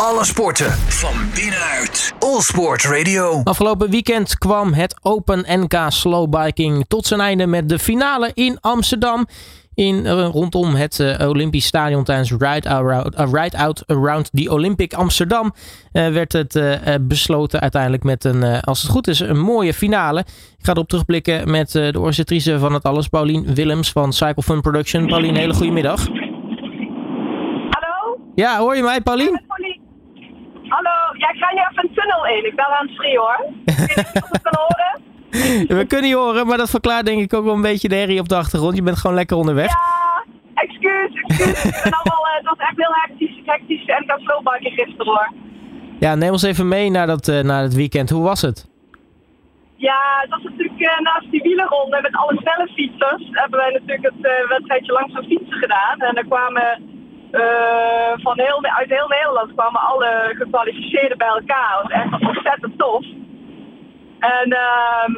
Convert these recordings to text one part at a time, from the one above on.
Alle sporten van binnenuit. All Sport Radio. Afgelopen weekend kwam het Open NK Slowbiking tot zijn einde met de finale in Amsterdam. In, eh, rondom het eh, Olympisch Stadion tijdens Ride Out, uh, Ride Out Around the Olympic Amsterdam eh, werd het eh, eh, besloten uiteindelijk met een, eh, als het goed is, een mooie finale. Ik ga erop terugblikken met eh, de organisatrice van het alles, Paulien Willems van Cycle Fun Production. Paulien, hele goede middag. Hallo? Ja, hoor je mij, Paulien? Hallo, ja, ik ga nu even een tunnel in. Ik ben aan het schreeuwen hoor. Ik weet niet of je het kan horen. We kunnen je horen, maar dat verklaart denk ik ook wel een beetje de herrie op de achtergrond. Je bent gewoon lekker onderweg. Ja, excuus, excuus. Ik ben allemaal, eh, het was echt heel hectisch, hectisch en ik had slowbiken gisteren hoor. Ja, neem ons even mee naar, dat, eh, naar het weekend. Hoe was het? Ja, het was natuurlijk eh, naast die wielerronde met alle snelle fietsers hebben wij natuurlijk het wedstrijdje langzaam fietsen gedaan. En er kwamen eh, van heel, uit heel Nederland kwamen alle gekwalificeerden bij elkaar. Dat was echt ontzettend tof. En ehm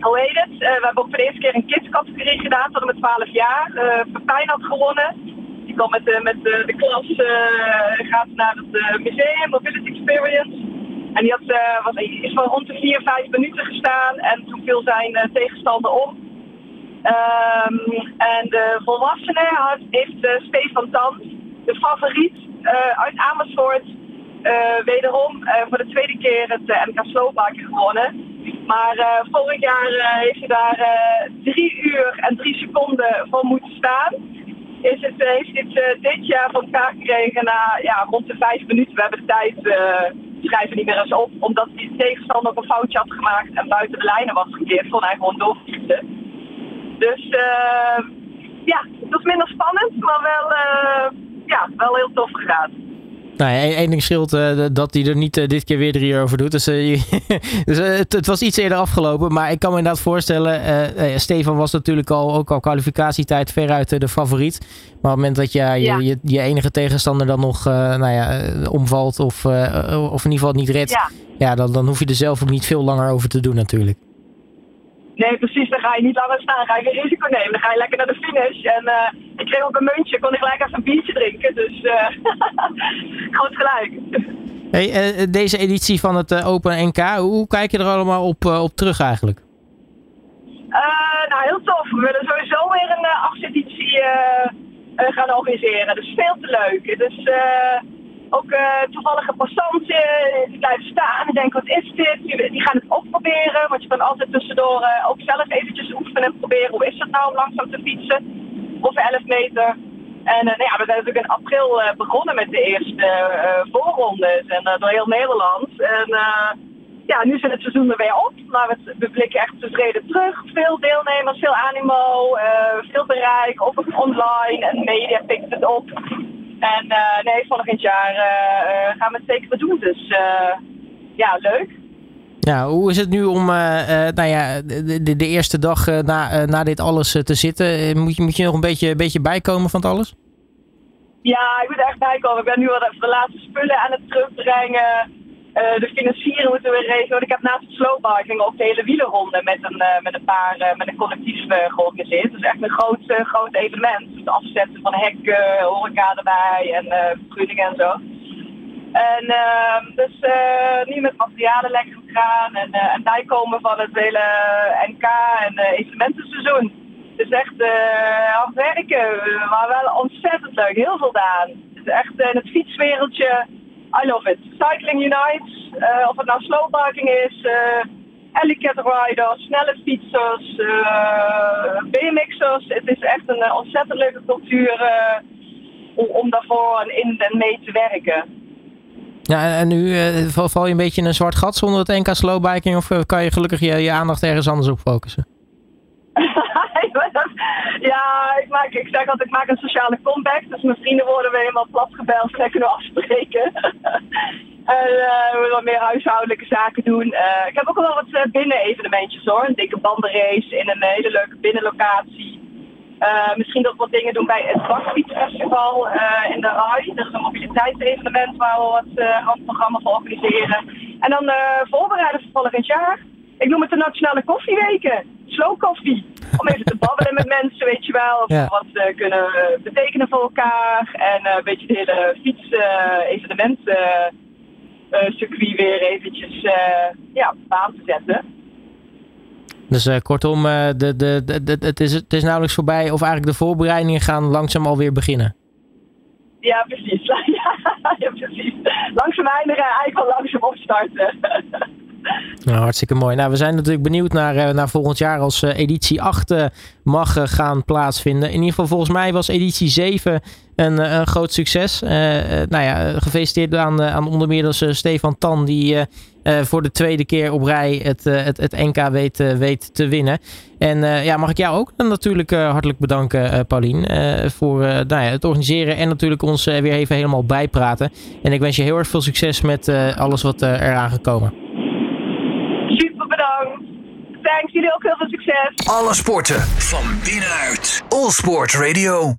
hoe heet het? Eh, we hebben ook voor de eerste keer een kidscategorie gedaan tot en met 12 jaar. Uh, Pepijn had gewonnen. Die kwam met, de met de, de klas, gaat naar het museum, Mobility Experience. En die had, was, is wel rond de 4, 5 minuten gestaan en toen viel zijn tegenstander om. Ehm, en de volwassene had, heeft eh, Stefan Tans, de favoriet eh, uit Amersfoort, eh, wederom voor de tweede keer het NK Slowbiken gewonnen. Maar vorig jaar heeft hij daar drie uur en drie seconden voor moeten staan. Is het, heeft eh, dit jaar van elkaar gekregen na ja, rond de vijf minuten. We hebben de tijd, schrijven niet meer eens op, omdat die tegenstander ook een foutje had gemaakt en buiten de lijnen was gekeerd, kon hij gewoon doorfietsen. Dus eh, ja, het was minder spannend, maar wel, eh, ja, wel heel tof gegaan. Nou ja, één ding scheelt eh, dat hij er niet dit keer weer drie uur over doet. Dus, dus het, het was iets eerder afgelopen. Maar ik kan me inderdaad voorstellen, Stefan was natuurlijk al, ook al kwalificatietijd veruit de favoriet. Maar op het moment dat je, je, Ja. je, je enige tegenstander dan nog nou ja, omvalt of, of in ieder geval niet redt. Ja. Ja, dan, dan hoef je er zelf ook niet veel langer over te doen natuurlijk. Nee, precies. Dan ga je niet langer staan. Dan ga je geen risico nemen. Dan ga je lekker naar de finish. En eh, ik kreeg ook een muntje. Kon ik gelijk even een biertje drinken. Dus eh groot gelijk. Hey, eh, deze editie van het Open NK, hoe kijk je er allemaal op, op terug eigenlijk? Nou, heel tof. We willen sowieso weer een uh, gaan organiseren. Dat is veel te leuk. Dus ook eh, toevallige passanten eh, die blijven staan en denken, wat is dit? Die, gaan het opproberen, want je kan altijd tussendoor eh, ook zelf eventjes oefenen en proberen. Hoe is het nou om langzaam te fietsen? Of 11 meter. En ja, we zijn natuurlijk in april begonnen met de eerste voorrondes en door heel Nederland. En ja, nu zit het seizoen er weer op, maar we, we blikken echt tevreden terug. Veel deelnemers, veel animo, veel bereik, ook online en media pikt het op. En eh, nee, volgend jaar eh, eh, gaan we het zeker doen, dus ja, leuk. Ja, hoe is het nu om nou ja, de, eerste dag na, na dit alles te zitten? Moet, je, moet je nog een beetje, een beetje bijkomen van het alles? Ja, ik moet er echt bij komen. Ik ben nu al even de laatste spullen aan het terugbrengen. Eh, de financiering moeten we regelen. Ik heb naast het slowbiking ook de hele wielerronde met een, eh, met een paar, eh, met een collectief georganiseerd. Is echt een groot, groot evenement. Het afzetten van hekken, horeca erbij en vergunningen en zo. En ehm, dus nu met materialen lekker gaan en, en bijkomen van het hele NK en evenementenseizoen. Is echt hard werken, maar wel ontzettend leuk. Heel veel. Het is echt in het fietswereldje, I love it. Cycling Unites, eh, of het nou slowbiking is, eh helicopter riders, snelle fietsers, eh BMX'ers. Het is echt een ontzettend leuke cultuur om, om daarvoor en in en mee te werken. Ja, en nu val, je een beetje in een zwart gat zonder het NK slowbiking? Of kan je gelukkig je, je aandacht ergens anders op focussen? Ja, ik, maak, ik zeg altijd, ik maak een sociale comeback. Dus mijn vrienden worden weer helemaal platgebeld en kunnen afspreken. en eh, we wat meer huishoudelijke zaken doen. Eh, ik heb ook wel wat eh, binnen-evenementjes hoor. Een dikke bandenrace in een hele leuke binnenlocatie. Eh, misschien dat we wat dingen doen bij het Bakfietsfestival eh in de RAI. Dat is een mobiliteitsevenement waar we wat uh, randprogramma's voor organiseren. En dan voorbereiden voor volgend jaar. Ik noem het de Nationale Koffieweken. Slow koffie. Om even te babbelen met mensen, weet je wel. Of Ja. wat ze kunnen eh, betekenen voor elkaar. En eh, een beetje de hele fiets-evenement circuit weer eventjes eh, ja, op de baan te zetten. Dus eh, kortom, eh, de, de, de, de- het, is, het is nauwelijks voorbij. Of eigenlijk de voorbereidingen gaan langzaam alweer beginnen. Ja, precies. Ja, ja, precies. Langzaam eindigen, eigenlijk wel langzaam opstarten. Nou, hartstikke mooi. Nou, we zijn natuurlijk benieuwd naar, eh, naar volgend jaar als eh, editie 8 eh, mag gaan plaatsvinden. In ieder geval, volgens mij was editie 7 een, groot succes. Nou ja, gefeliciteerd aan, aan onder meer dus, Stefan Tan, die voor de tweede keer op rij het, het, het NK weet, te winnen. En ja, mag ik jou ook natuurlijk hartelijk bedanken, Paulien, voor nou ja, het organiseren en natuurlijk ons weer even helemaal bijpraten. En ik wens je heel erg veel succes met alles wat eraan gekomen. Bedankt. Jullie ook heel veel succes. Alle sporten van binnenuit. All Sport Radio.